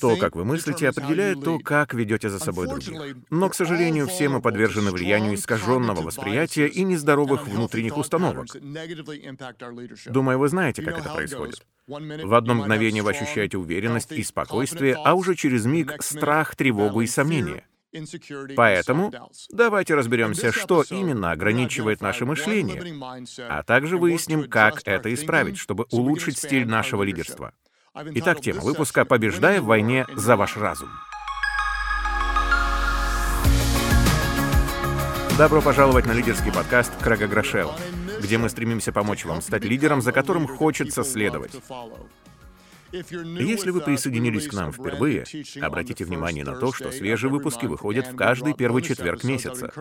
То, как вы мыслите, определяет то, как ведете за собой других. Но, к сожалению, все мы подвержены влиянию искаженного восприятия и нездоровых внутренних установок. Думаю, вы знаете, как это происходит. В одно мгновение вы ощущаете уверенность и спокойствие, а уже через миг — страх, тревогу и сомнения. Поэтому давайте разберемся, что именно ограничивает наше мышление, а также выясним, как это исправить, чтобы улучшить стиль нашего лидерства. Итак, тема выпуска «Побеждая в войне за ваш разум». Добро пожаловать на лидерский подкаст Крэга Грошева, где мы стремимся помочь вам стать лидером, за которым хочется следовать. Если вы присоединились к нам впервые, обратите внимание на то, что свежие выпуски выходят в каждый первый четверг месяца.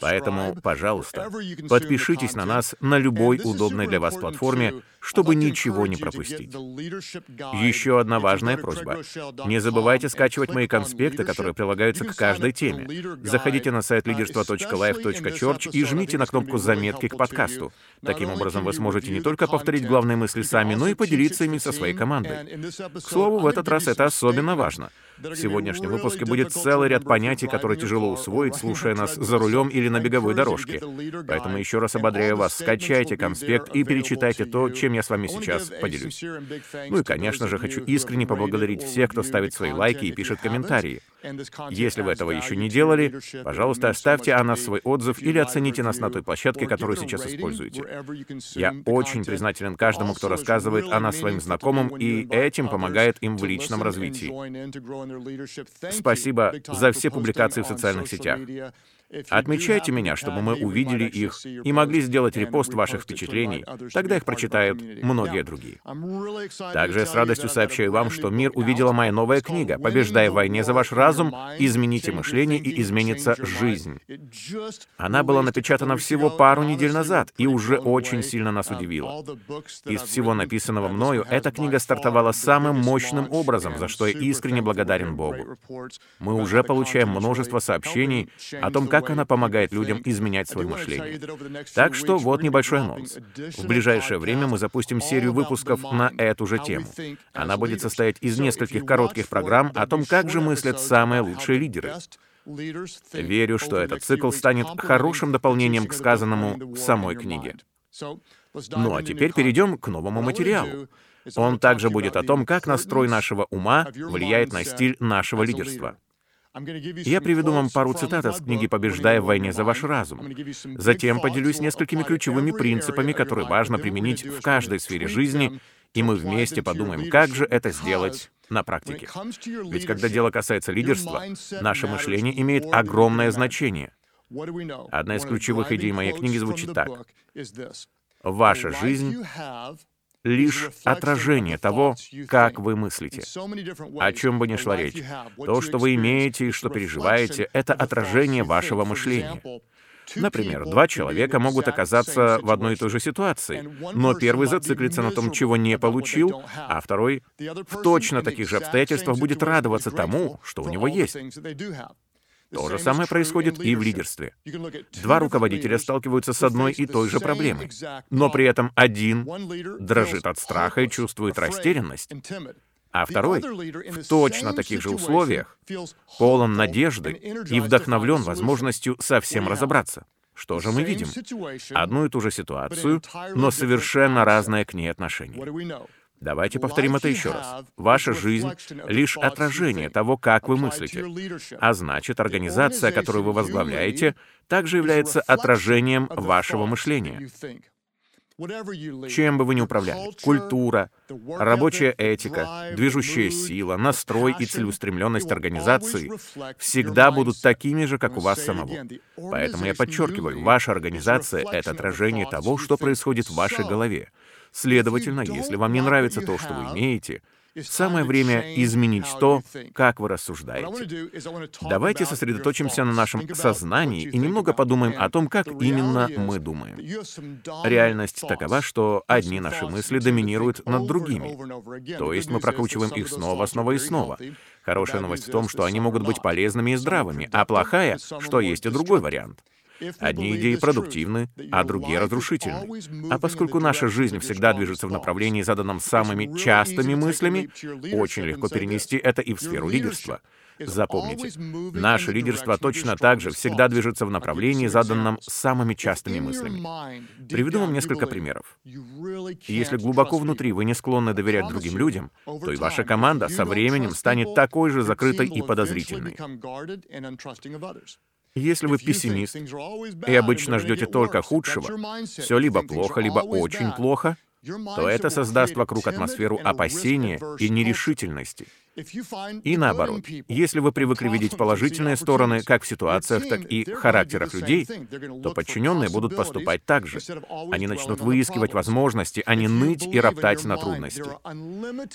Поэтому, пожалуйста, подпишитесь на нас на любой удобной для вас платформе, чтобы ничего не пропустить. Еще одна важная просьба. Не забывайте скачивать мои конспекты, которые прилагаются к каждой теме. Заходите на сайт leaderство.life.church и жмите на кнопку «Заметки к подкасту». Таким образом, вы сможете не только повторить главные мысли сами, но и поделиться ими со своей командой. К слову, в этот раз это особенно важно. В сегодняшнем выпуске будет целый ряд понятий, которые тяжело усвоить, слушая нас за рулем или на беговой дорожке. Поэтому еще раз ободряю вас, скачайте конспект и перечитайте то, чем я с вами сейчас поделюсь. Ну и, конечно же, хочу искренне поблагодарить всех, кто ставит свои лайки и пишет комментарии. Если вы этого еще не делали, пожалуйста, оставьте о нас свой отзыв или оцените нас на той площадке, которую сейчас используете. Я очень признателен каждому, кто рассказывает о нас своим знакомым, и этим помогает им в личном развитии. Спасибо за все публикации в социальных сетях. Отмечайте меня, чтобы мы увидели их и могли сделать репост ваших впечатлений. Тогда их прочитают многие другие. Также с радостью сообщаю вам, что мир увидела моя новая книга «Побеждая в войне за ваш разум. Измените мышление и изменится жизнь». Она была напечатана всего пару недель назад и уже очень сильно нас удивила. Из всего написанного мною, эта книга стартовала самым мощным образом, за что я искренне благодарен Богу. Мы уже получаем множество сообщений о том, как как она помогает людям изменять свое мышление. Так что вот небольшой анонс. В ближайшее время мы запустим серию выпусков на эту же тему. Она будет состоять из нескольких коротких программ о том, как же мыслят самые лучшие лидеры. Верю, что этот цикл станет хорошим дополнением к сказанному в самой книге. Ну а теперь перейдем к новому материалу. Он также будет о том, как настрой нашего ума влияет на стиль нашего лидерства. Я приведу вам пару цитат из книги «Побеждая в войне за ваш разум». Затем поделюсь несколькими ключевыми принципами, которые важно применить в каждой сфере жизни, и мы вместе подумаем, как же это сделать на практике. Ведь когда дело касается лидерства, наше мышление имеет огромное значение. Одна из ключевых идей моей книги звучит так. Ваша жизнь лишь отражение того, как вы мыслите. О чем бы ни шла речь, то, что вы имеете и что переживаете, это отражение вашего мышления. Например, два человека могут оказаться в одной и той же ситуации, но первый зациклится на том, чего не получил, а второй в точно таких же обстоятельствах будет радоваться тому, что у него есть. То же самое происходит и в лидерстве. Два руководителя сталкиваются с одной и той же проблемой, но при этом один дрожит от страха и чувствует растерянность, а второй в точно таких же условиях полон надежды и вдохновлен возможностью совсем разобраться. Что же мы видим? Одну и ту же ситуацию, но совершенно разное к ней отношение. Давайте повторим это еще раз. Ваша жизнь — лишь отражение того, как вы мыслите. А значит, организация, которую вы возглавляете, также является отражением вашего мышления. Чем бы вы ни управляли — культура, рабочая этика, движущая сила, настрой и целеустремленность организации — всегда будут такими же, как у вас самого. Поэтому я подчеркиваю, ваша организация — это отражение того, что происходит в вашей голове. Следовательно, если вам не нравится то, что вы имеете, самое время изменить то, как вы рассуждаете. Давайте сосредоточимся на нашем сознании и немного подумаем о том, как именно мы думаем. Реальность такова, что одни наши мысли доминируют над другими. То есть мы прокручиваем их снова, снова и снова. Хорошая новость в том, что они могут быть полезными и здравыми, а плохая, что есть? И другой вариант — Одни идеи продуктивны, а другие разрушительны. А поскольку наша жизнь всегда движется в направлении, заданном самыми частыми мыслями, очень легко перенести это и в сферу лидерства. Запомните, наше лидерство точно так же всегда движется в направлении, заданном самыми частыми мыслями. Приведу вам несколько примеров. Если глубоко внутри вы не склонны доверять другим людям, то и ваша команда со временем станет такой же закрытой и подозрительной. Если вы пессимист и обычно ждете только худшего, все либо плохо, либо очень плохо, то это создаст вокруг атмосферу опасения и нерешительности. И наоборот, если вы привыкли видеть положительные стороны как в ситуациях, так и в характерах людей, то подчиненные будут поступать так же. Они начнут выискивать возможности, а не ныть и роптать на трудности.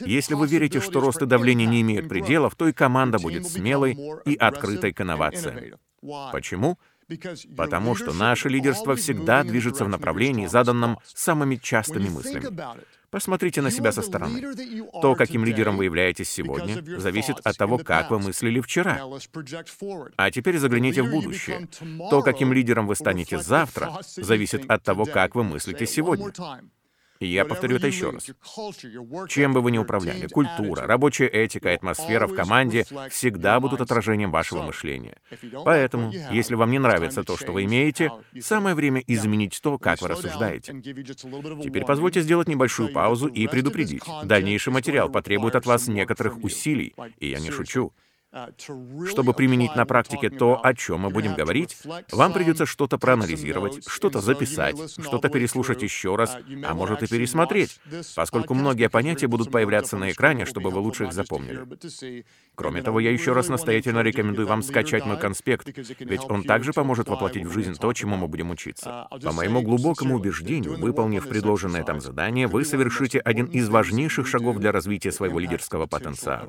Если вы верите, что рост и давление не имеют пределов, то и команда будет смелой и открытой к инновациям. Почему? Потому что наше лидерство всегда движется в направлении, заданном самыми частыми мыслями. Посмотрите на себя со стороны. То, каким лидером вы являетесь сегодня, зависит от того, как вы мыслили вчера. А теперь загляните в будущее. То, каким лидером вы станете завтра, зависит от того, как вы мыслите сегодня. Я повторю это еще раз. Чем бы вы ни управляли, культура, рабочая этика и атмосфера в команде всегда будут отражением вашего мышления. Поэтому, если вам не нравится то, что вы имеете, самое время изменить то, как вы рассуждаете. Теперь позвольте сделать небольшую паузу и предупредить. Дальнейший материал потребует от вас некоторых усилий, и я не шучу. Чтобы применить на практике то, о чем мы будем говорить, вам придется что-то проанализировать, что-то записать, что-то переслушать еще раз, а может и пересмотреть, поскольку многие понятия будут появляться на экране, чтобы вы лучше их запомнили. Кроме того, я еще раз настоятельно рекомендую вам скачать мой конспект, ведь он также поможет воплотить в жизнь то, чему мы будем учиться. По моему глубокому убеждению, выполнив предложенное там задание, вы совершите один из важнейших шагов для развития своего лидерского потенциала.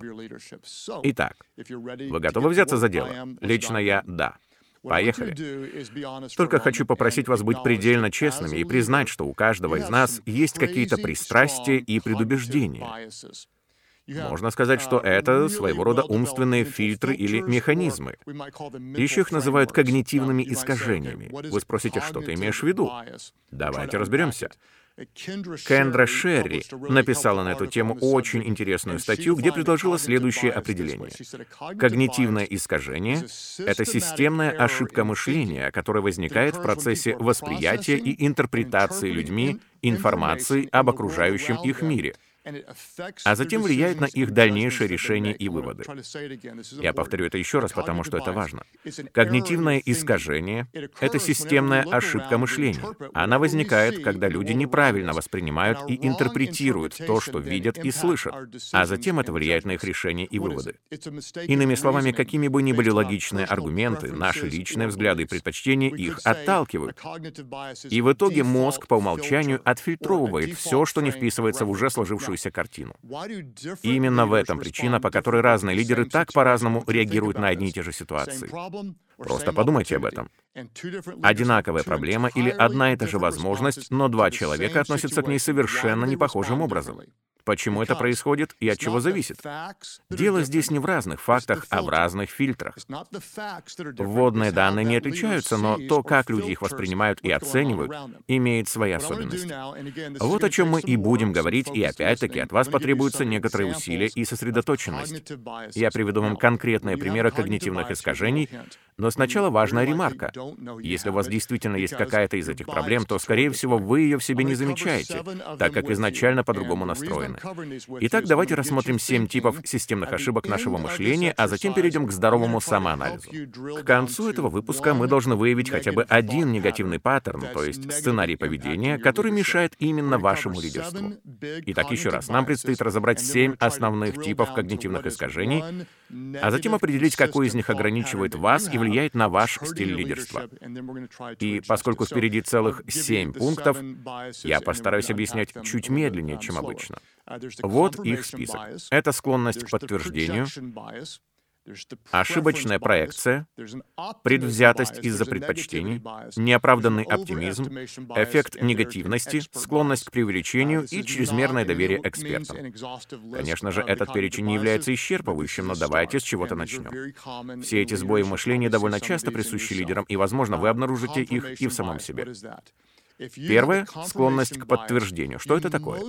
Итак, вы готовы взяться за дело? Лично я — да. Поехали. Только хочу попросить вас быть предельно честными и признать, что у каждого из нас есть какие-то пристрастия и предубеждения. Можно сказать, что это своего рода умственные фильтры или механизмы. Еще их называют когнитивными искажениями. Вы спросите, что ты имеешь в виду? Давайте разберемся. Кендра Шерри написала на эту тему очень интересную статью, где предложила следующее определение. Когнитивное искажение — это системная ошибка мышления, которая возникает в процессе восприятия и интерпретации людьми информации об окружающем их мире — а затем влияет на их дальнейшее решение и выводы. Я повторю это еще раз, потому что это важно. Когнитивное искажение — это системная ошибка мышления. Она возникает, когда люди неправильно воспринимают и интерпретируют то, что видят и слышат, а затем это влияет на их решения и выводы. Иными словами, какими бы ни были логичные аргументы, наши личные взгляды и предпочтения их отталкивают. И в итоге мозг по умолчанию отфильтровывает все, что не вписывается в уже сложившуюся сложившуюся картину. И именно в этом причина, по которой разные лидеры так по-разному реагируют на одни и те же ситуации. Просто подумайте об этом. Одинаковая проблема или одна и та же возможность, но два человека относятся к ней совершенно непохожим образом. Почему это происходит и от чего зависит? Дело здесь не в разных фактах, а в разных фильтрах. Вводные данные не отличаются, но то, как люди их воспринимают и оценивают, имеет свои особенности. Вот о чем мы и будем говорить, и опять-таки от вас потребуются некоторые усилия и сосредоточенность. Я приведу вам конкретные примеры когнитивных искажений, но сначала важная ремарка. Если у вас действительно есть какая-то из этих проблем, то, скорее всего, вы ее в себе не замечаете, так как изначально по-другому настроены. Итак, давайте рассмотрим семь типов системных ошибок нашего мышления, а затем перейдем к здоровому самоанализу. К концу этого выпуска мы должны выявить хотя бы один негативный паттерн, то есть сценарий поведения, который мешает именно вашему лидерству. Итак, еще раз, нам предстоит разобрать семь основных типов когнитивных искажений, а затем определить, какой из них ограничивает вас и влияет на ваш стиль лидерства. И поскольку впереди целых семь пунктов, я постараюсь объяснять чуть медленнее, чем обычно. Вот их список. Это склонность к подтверждению, Ошибочная проекция, предвзятость из-за предпочтений, неоправданный оптимизм, эффект негативности, склонность к преувеличению и чрезмерное доверие экспертам. Конечно же, этот перечень не является исчерпывающим, но давайте с чего-то начнем. Все эти сбои мышления довольно часто присущи лидерам, и, возможно, вы обнаружите их и в самом себе. Первое — склонность к подтверждению. Что это такое?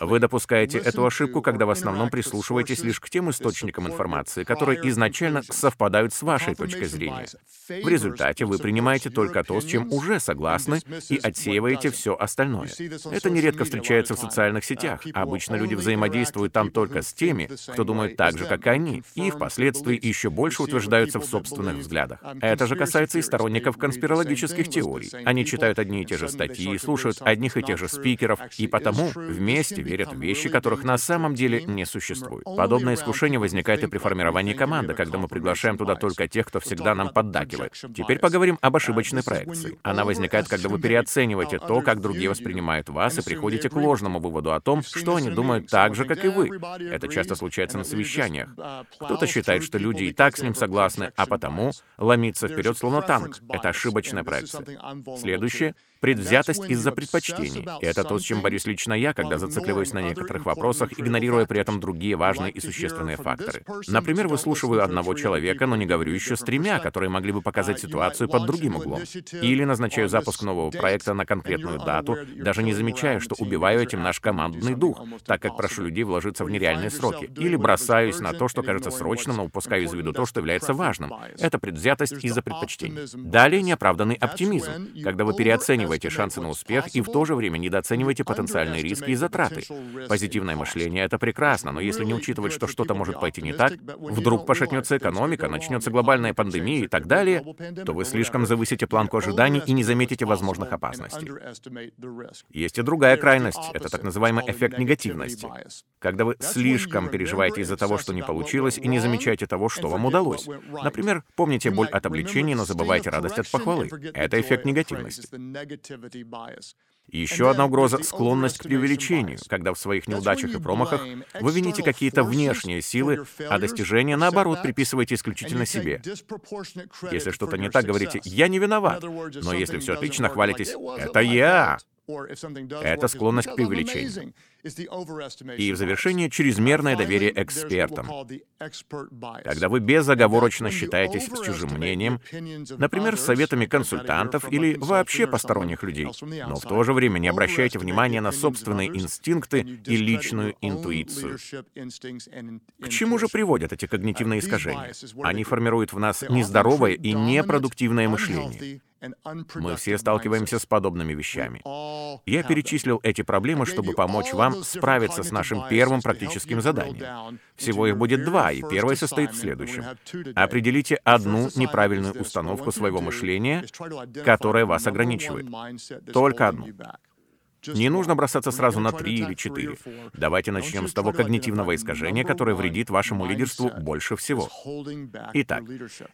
Вы допускаете эту ошибку, когда в основном прислушиваетесь лишь к тем источникам информации, которые изначально совпадают с вашей точкой зрения. В результате вы принимаете только то, с чем уже согласны, и отсеиваете все остальное. Это нередко встречается в социальных сетях. Обычно люди взаимодействуют там только с теми, кто думает так же, как они, и впоследствии еще больше утверждаются в собственных взглядах. Это же касается и сторонников конспирологических теорий. Они читают одни и те же статьи, статьи, слушают одних и тех же спикеров, и потому вместе верят в вещи, которых на самом деле не существует. Подобное искушение возникает и при формировании команды, когда мы приглашаем туда только тех, кто всегда нам поддакивает. Теперь поговорим об ошибочной проекции. Она возникает, когда вы переоцениваете то, как другие воспринимают вас, и приходите к ложному выводу о том, что они думают так же, как и вы. Это часто случается на совещаниях. Кто-то считает, что люди и так с ним согласны, а потому ломиться вперед словно танк. Это ошибочная проекция. Следующее предвзятость из-за предпочтений. И это то, с чем борюсь лично я, когда зацикливаюсь на некоторых вопросах, игнорируя при этом другие важные и существенные факторы. Например, выслушиваю одного человека, но не говорю еще с тремя, которые могли бы показать ситуацию под другим углом. Или назначаю запуск нового проекта на конкретную дату, даже не замечая, что убиваю этим наш командный дух, так как прошу людей вложиться в нереальные сроки. Или бросаюсь на то, что кажется срочным, но упускаю из виду то, что является важным. Это предвзятость из-за предпочтений. Далее неоправданный оптимизм, когда вы переоцениваете переоцениваете шансы на успех и в то же время недооцениваете потенциальные риски и затраты. Позитивное мышление — это прекрасно, но если не учитывать, что что-то может пойти не так, вдруг пошатнется экономика, начнется глобальная пандемия и так далее, то вы слишком завысите планку ожиданий и не заметите возможных опасностей. Есть и другая крайность — это так называемый эффект негативности. Когда вы слишком переживаете из-за того, что не получилось, и не замечаете того, что вам удалось. Например, помните боль от облегчения, но забывайте радость от похвалы. Это эффект негативности. Еще одна угроза — склонность к преувеличению, когда в своих неудачах и промахах вы вините какие-то внешние силы, а достижения, наоборот, приписываете исключительно себе. Если что-то не так, говорите «я не виноват», но если все отлично, хвалитесь. «это я». Это склонность к преувеличению. И в завершение чрезмерное доверие экспертам. Когда вы безоговорочно считаетесь с чужим мнением, например, с советами консультантов или вообще посторонних людей, но в то же время не обращаете внимания на собственные инстинкты и личную интуицию. К чему же приводят эти когнитивные искажения? Они формируют в нас нездоровое и непродуктивное мышление. Мы все сталкиваемся с подобными вещами. Я перечислил эти проблемы, чтобы помочь вам справиться с нашим первым практическим заданием. Всего их будет два, и первое состоит в следующем. Определите одну неправильную установку своего мышления, которая вас ограничивает. Только одну. Не нужно бросаться сразу на три или четыре. Давайте начнем с того когнитивного искажения, которое вредит вашему лидерству больше всего. Итак,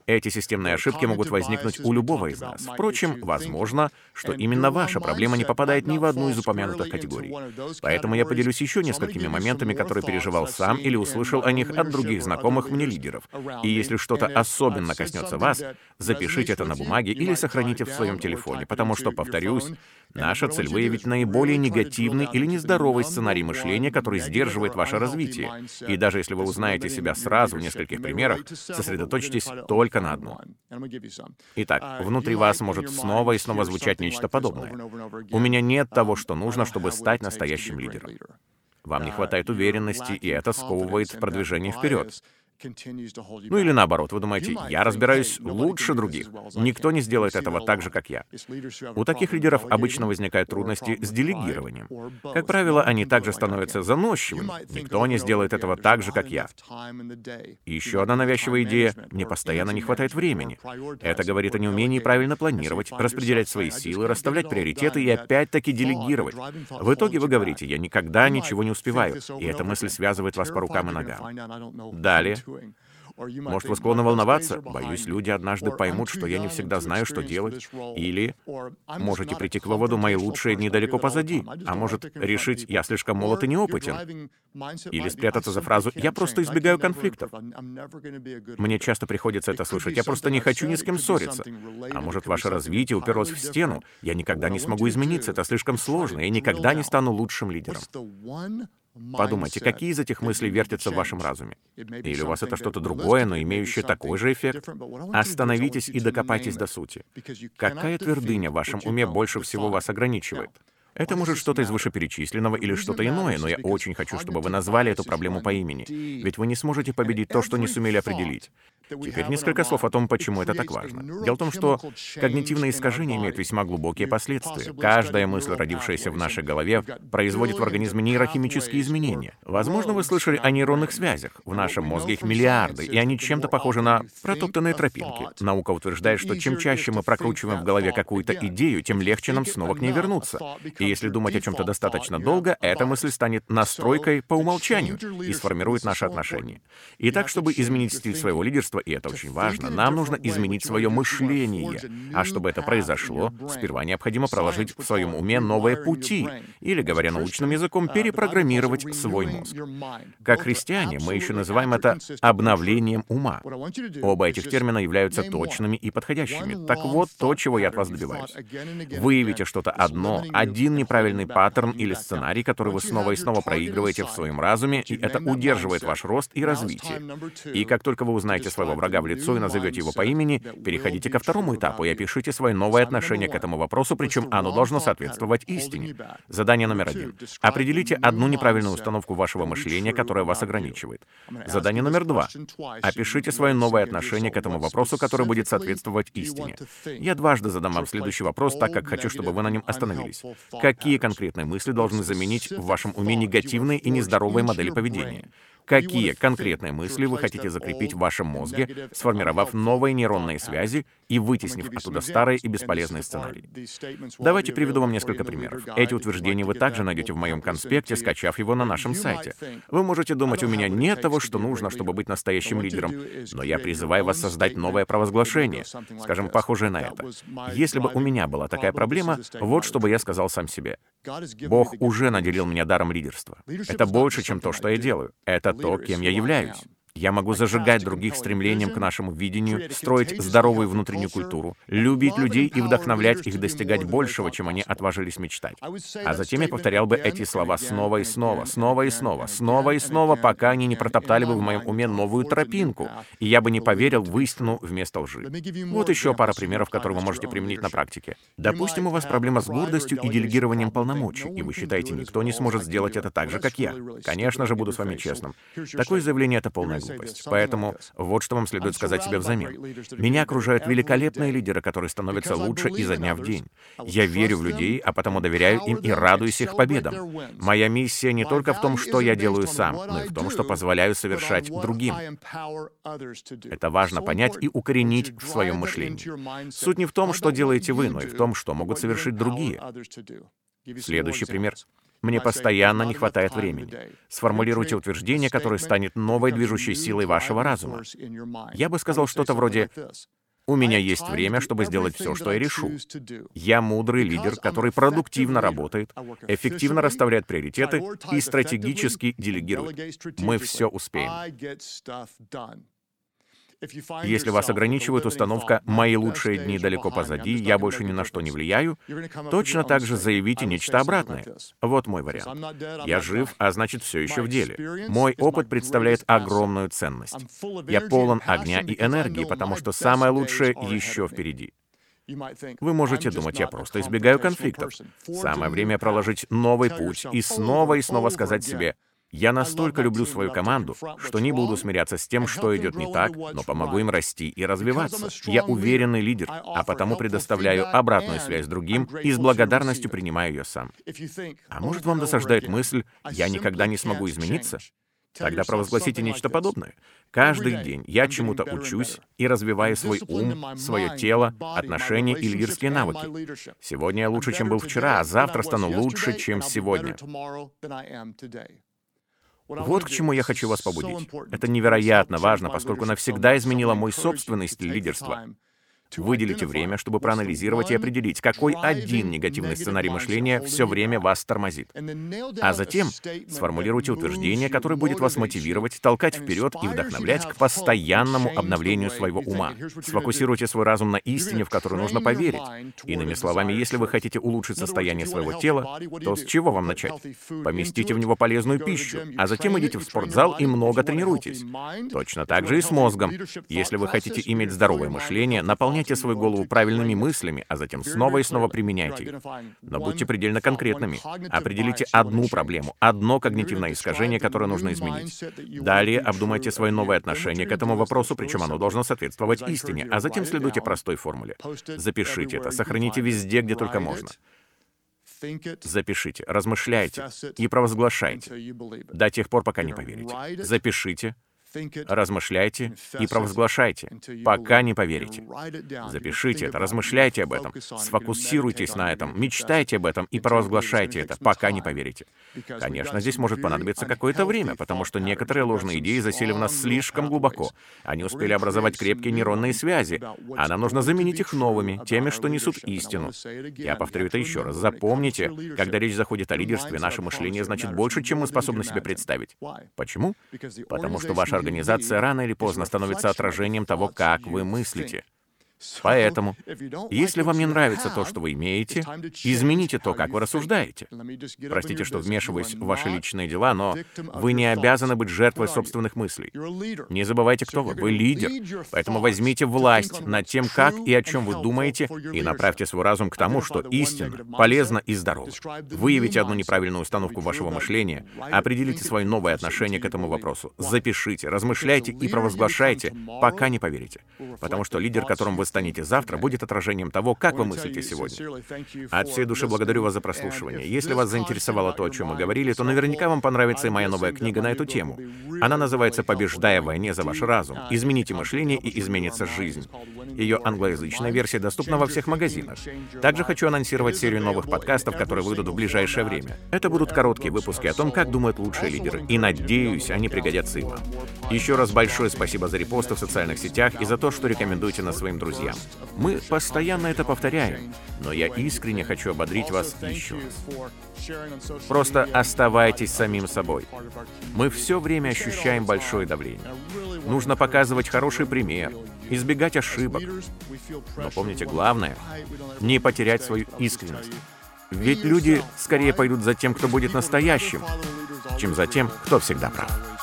эти системные ошибки могут возникнуть у любого из нас. Впрочем, возможно, что именно ваша проблема не попадает ни в одну из упомянутых категорий. Поэтому я поделюсь еще несколькими моментами, которые переживал сам или услышал о них от других знакомых мне лидеров. И если что-то особенно коснется вас, запишите это на бумаге или сохраните в своем телефоне, потому что, повторюсь, наша цель выявить наиболее более негативный или нездоровый сценарий мышления, который сдерживает ваше развитие. И даже если вы узнаете себя сразу в нескольких примерах, сосредоточьтесь только на одном. Итак, внутри вас может снова и снова звучать нечто подобное. У меня нет того, что нужно, чтобы стать настоящим лидером. Вам не хватает уверенности, и это сковывает продвижение вперед. Ну или наоборот, вы думаете, я разбираюсь лучше других. Никто не сделает этого так же, как я. У таких лидеров обычно возникают трудности с делегированием. Как правило, они также становятся заносчивыми. Никто не сделает этого так же, как я. И еще одна навязчивая идея — мне постоянно не хватает времени. Это говорит о неумении правильно планировать, распределять свои силы, расставлять приоритеты и опять-таки делегировать. В итоге вы говорите, я никогда ничего не успеваю, и эта мысль связывает вас по рукам и ногам. Далее, Может, вы склонны волноваться? Боюсь, люди однажды поймут, что я не всегда знаю, что делать. Или можете прийти к выводу, мои лучшие дни далеко позади. А может, решить, я слишком молод и неопытен. Или спрятаться за фразу «я просто избегаю конфликтов». Мне часто приходится это слышать. Я просто не хочу ни с кем ссориться. А может, ваше развитие уперлось в стену. Я никогда не смогу измениться. Это слишком сложно. Я никогда не стану лучшим лидером. Подумайте, какие из этих мыслей вертятся в вашем разуме? Или у вас это что-то другое, но имеющее такой же эффект? Остановитесь и докопайтесь до сути. Какая твердыня в вашем уме больше всего вас ограничивает? Это может что-то из вышеперечисленного или что-то иное, но я очень хочу, чтобы вы назвали эту проблему по имени. Ведь вы не сможете победить то, что не сумели определить. Теперь несколько слов о том, почему это так важно. Дело в том, что когнитивные искажения имеют весьма глубокие последствия. Каждая мысль, родившаяся в нашей голове, производит в организме нейрохимические изменения. Возможно, вы слышали о нейронных связях. В нашем мозге их миллиарды, и они чем-то похожи на протоптанные тропинки. Наука утверждает, что чем чаще мы прокручиваем в голове какую-то идею, тем легче нам снова к ней вернуться. И если думать о чем-то достаточно долго, эта мысль станет настройкой по умолчанию и сформирует наши отношения. И так, чтобы изменить стиль своего лидерства, и это очень важно, нам нужно изменить свое мышление. А чтобы это произошло, сперва необходимо проложить в своем уме новые пути, или, говоря научным языком, перепрограммировать свой мозг. Как христиане, мы еще называем это обновлением ума. Оба этих термина являются точными и подходящими. Так вот, то, чего я от вас добиваюсь. Выявите что-то одно, один неправильный паттерн или сценарий, который вы снова и снова проигрываете в своем разуме, и это удерживает ваш рост и развитие. И как только вы узнаете своего врага в лицо и назовете его по имени, переходите ко второму этапу и опишите свое новое отношение к этому вопросу, причем оно должно соответствовать истине. Задание номер один. Определите одну неправильную установку вашего мышления, которая вас ограничивает. Задание номер два. Опишите свое новое отношение к этому вопросу, которое будет соответствовать истине. Я дважды задам вам следующий вопрос, так как хочу, чтобы вы на нем остановились. Какие конкретные мысли должны заменить в вашем уме негативные и нездоровые модели поведения? Какие конкретные мысли вы хотите закрепить в вашем мозге, сформировав новые нейронные связи и вытеснив оттуда старые и бесполезные сценарии. Давайте приведу вам несколько примеров. Эти утверждения вы также найдете в моем конспекте, скачав его на нашем сайте. Вы можете думать, у меня нет того, что нужно, чтобы быть настоящим лидером, но я призываю вас создать новое провозглашение, скажем, похожее на это. Если бы у меня была такая проблема, вот что бы я сказал сам себе. Бог уже наделил меня даром лидерства. Это больше, чем то, что я делаю. Это то, кем я являюсь. Я могу зажигать других стремлением к нашему видению, строить здоровую внутреннюю культуру, любить людей и вдохновлять их достигать большего, чем они отважились мечтать. А затем я повторял бы эти слова снова и снова, снова и снова, снова и снова, пока они не протоптали бы в моем уме новую тропинку, и я бы не поверил в истину вместо лжи. Вот еще пара примеров, которые вы можете применить на практике. Допустим, у вас проблема с гордостью и делегированием полномочий, и вы считаете, никто не сможет сделать это так же, как я. Конечно же, буду с вами честным. Такое заявление — это полная глупость. Поэтому вот что вам следует сказать себе взамен. Меня окружают великолепные лидеры, которые становятся лучше изо дня в день. Я верю в людей, а потому доверяю им и радуюсь их победам. Моя миссия не только в том, что я делаю сам, но и в том, что позволяю совершать другим. Это важно понять и укоренить в своем мышлении. Суть не в том, что делаете вы, но и в том, что могут совершить другие. Следующий пример. Мне постоянно не хватает времени. Сформулируйте утверждение, которое станет новой движущей силой вашего разума. Я бы сказал что-то вроде «У меня есть время, чтобы сделать все, что я решу. Я мудрый лидер, который продуктивно работает, эффективно расставляет приоритеты и стратегически делегирует. Мы все успеем». Если вас ограничивает установка «мои лучшие дни далеко позади, я больше ни на что не влияю», точно так же заявите нечто обратное. Вот мой вариант. Я жив, а значит, все еще в деле. Мой опыт представляет огромную ценность. Я полон огня и энергии, потому что самое лучшее еще впереди. Вы можете думать, я просто избегаю конфликтов. Самое время проложить новый путь и снова и снова сказать себе, я настолько люблю свою команду, что не буду смиряться с тем, что идет не так, но помогу им расти и развиваться. Я уверенный лидер, а потому предоставляю обратную связь другим и с благодарностью принимаю ее сам. А может, вам досаждает мысль «я никогда не смогу измениться»? Тогда провозгласите нечто подобное. Каждый день я чему-то учусь и развиваю свой ум, свое тело, отношения и лидерские навыки. Сегодня я лучше, чем был вчера, а завтра стану лучше, чем сегодня. Вот к чему я хочу вас побудить. Это невероятно важно, поскольку навсегда изменило мой собственный стиль лидерства. Выделите время, чтобы проанализировать и определить, какой один негативный сценарий мышления все время вас тормозит. А затем сформулируйте утверждение, которое будет вас мотивировать, толкать вперед и вдохновлять к постоянному обновлению своего ума. Сфокусируйте свой разум на истине, в которую нужно поверить. Иными словами, если вы хотите улучшить состояние своего тела, то с чего вам начать? Поместите в него полезную пищу, а затем идите в спортзал и много тренируйтесь. Точно так же и с мозгом. Если вы хотите иметь здоровое мышление, наполняйте Наполняйте свою голову правильными мыслями, а затем снова и снова применяйте их. Но будьте предельно конкретными. Определите одну проблему, одно когнитивное искажение, которое нужно изменить. Далее обдумайте свое новое отношение к этому вопросу, причем оно должно соответствовать истине, а затем следуйте простой формуле. Запишите это, сохраните везде, где только можно. Запишите, размышляйте и провозглашайте до тех пор, пока не поверите. Запишите, Размышляйте и провозглашайте, пока не поверите. Запишите это, размышляйте об этом, сфокусируйтесь на этом, мечтайте об этом и провозглашайте это, пока не поверите. Конечно, здесь может понадобиться какое-то время, потому что некоторые ложные идеи засели в нас слишком глубоко. Они успели образовать крепкие нейронные связи, а нам нужно заменить их новыми, теми, что несут истину. Я повторю это еще раз. Запомните, когда речь заходит о лидерстве, наше мышление значит больше, чем мы способны себе представить. Почему? Потому что ваша организация рано или поздно становится отражением того, как вы мыслите. Поэтому, если вам не нравится то, что вы имеете, измените то, как вы рассуждаете. Простите, что вмешиваюсь в ваши личные дела, но вы не обязаны быть жертвой собственных мыслей. Не забывайте, кто вы. Вы лидер. Поэтому возьмите власть над тем, как и о чем вы думаете, и направьте свой разум к тому, что истинно, полезно и здорово. Выявите одну неправильную установку вашего мышления, определите свое новое отношение к этому вопросу, запишите, размышляйте и провозглашайте, пока не поверите. Потому что лидер, которым вы станете завтра, будет отражением того, как вы мыслите сегодня. От всей души благодарю вас за прослушивание. Если вас заинтересовало то, о чем мы говорили, то наверняка вам понравится и моя новая книга на эту тему. Она называется «Побеждая в войне за ваш разум. Измените мышление и изменится жизнь». Ее англоязычная версия доступна во всех магазинах. Также хочу анонсировать серию новых подкастов, которые выйдут в ближайшее время. Это будут короткие выпуски о том, как думают лучшие лидеры, и надеюсь, они пригодятся и вам. Еще раз большое спасибо за репосты в социальных сетях и за то, что рекомендуете нас своим друзьям друзьям. Мы постоянно это повторяем, но я искренне хочу ободрить вас еще. Просто оставайтесь самим собой. Мы все время ощущаем большое давление. Нужно показывать хороший пример, избегать ошибок. Но помните главное — не потерять свою искренность. Ведь люди скорее пойдут за тем, кто будет настоящим, чем за тем, кто всегда прав.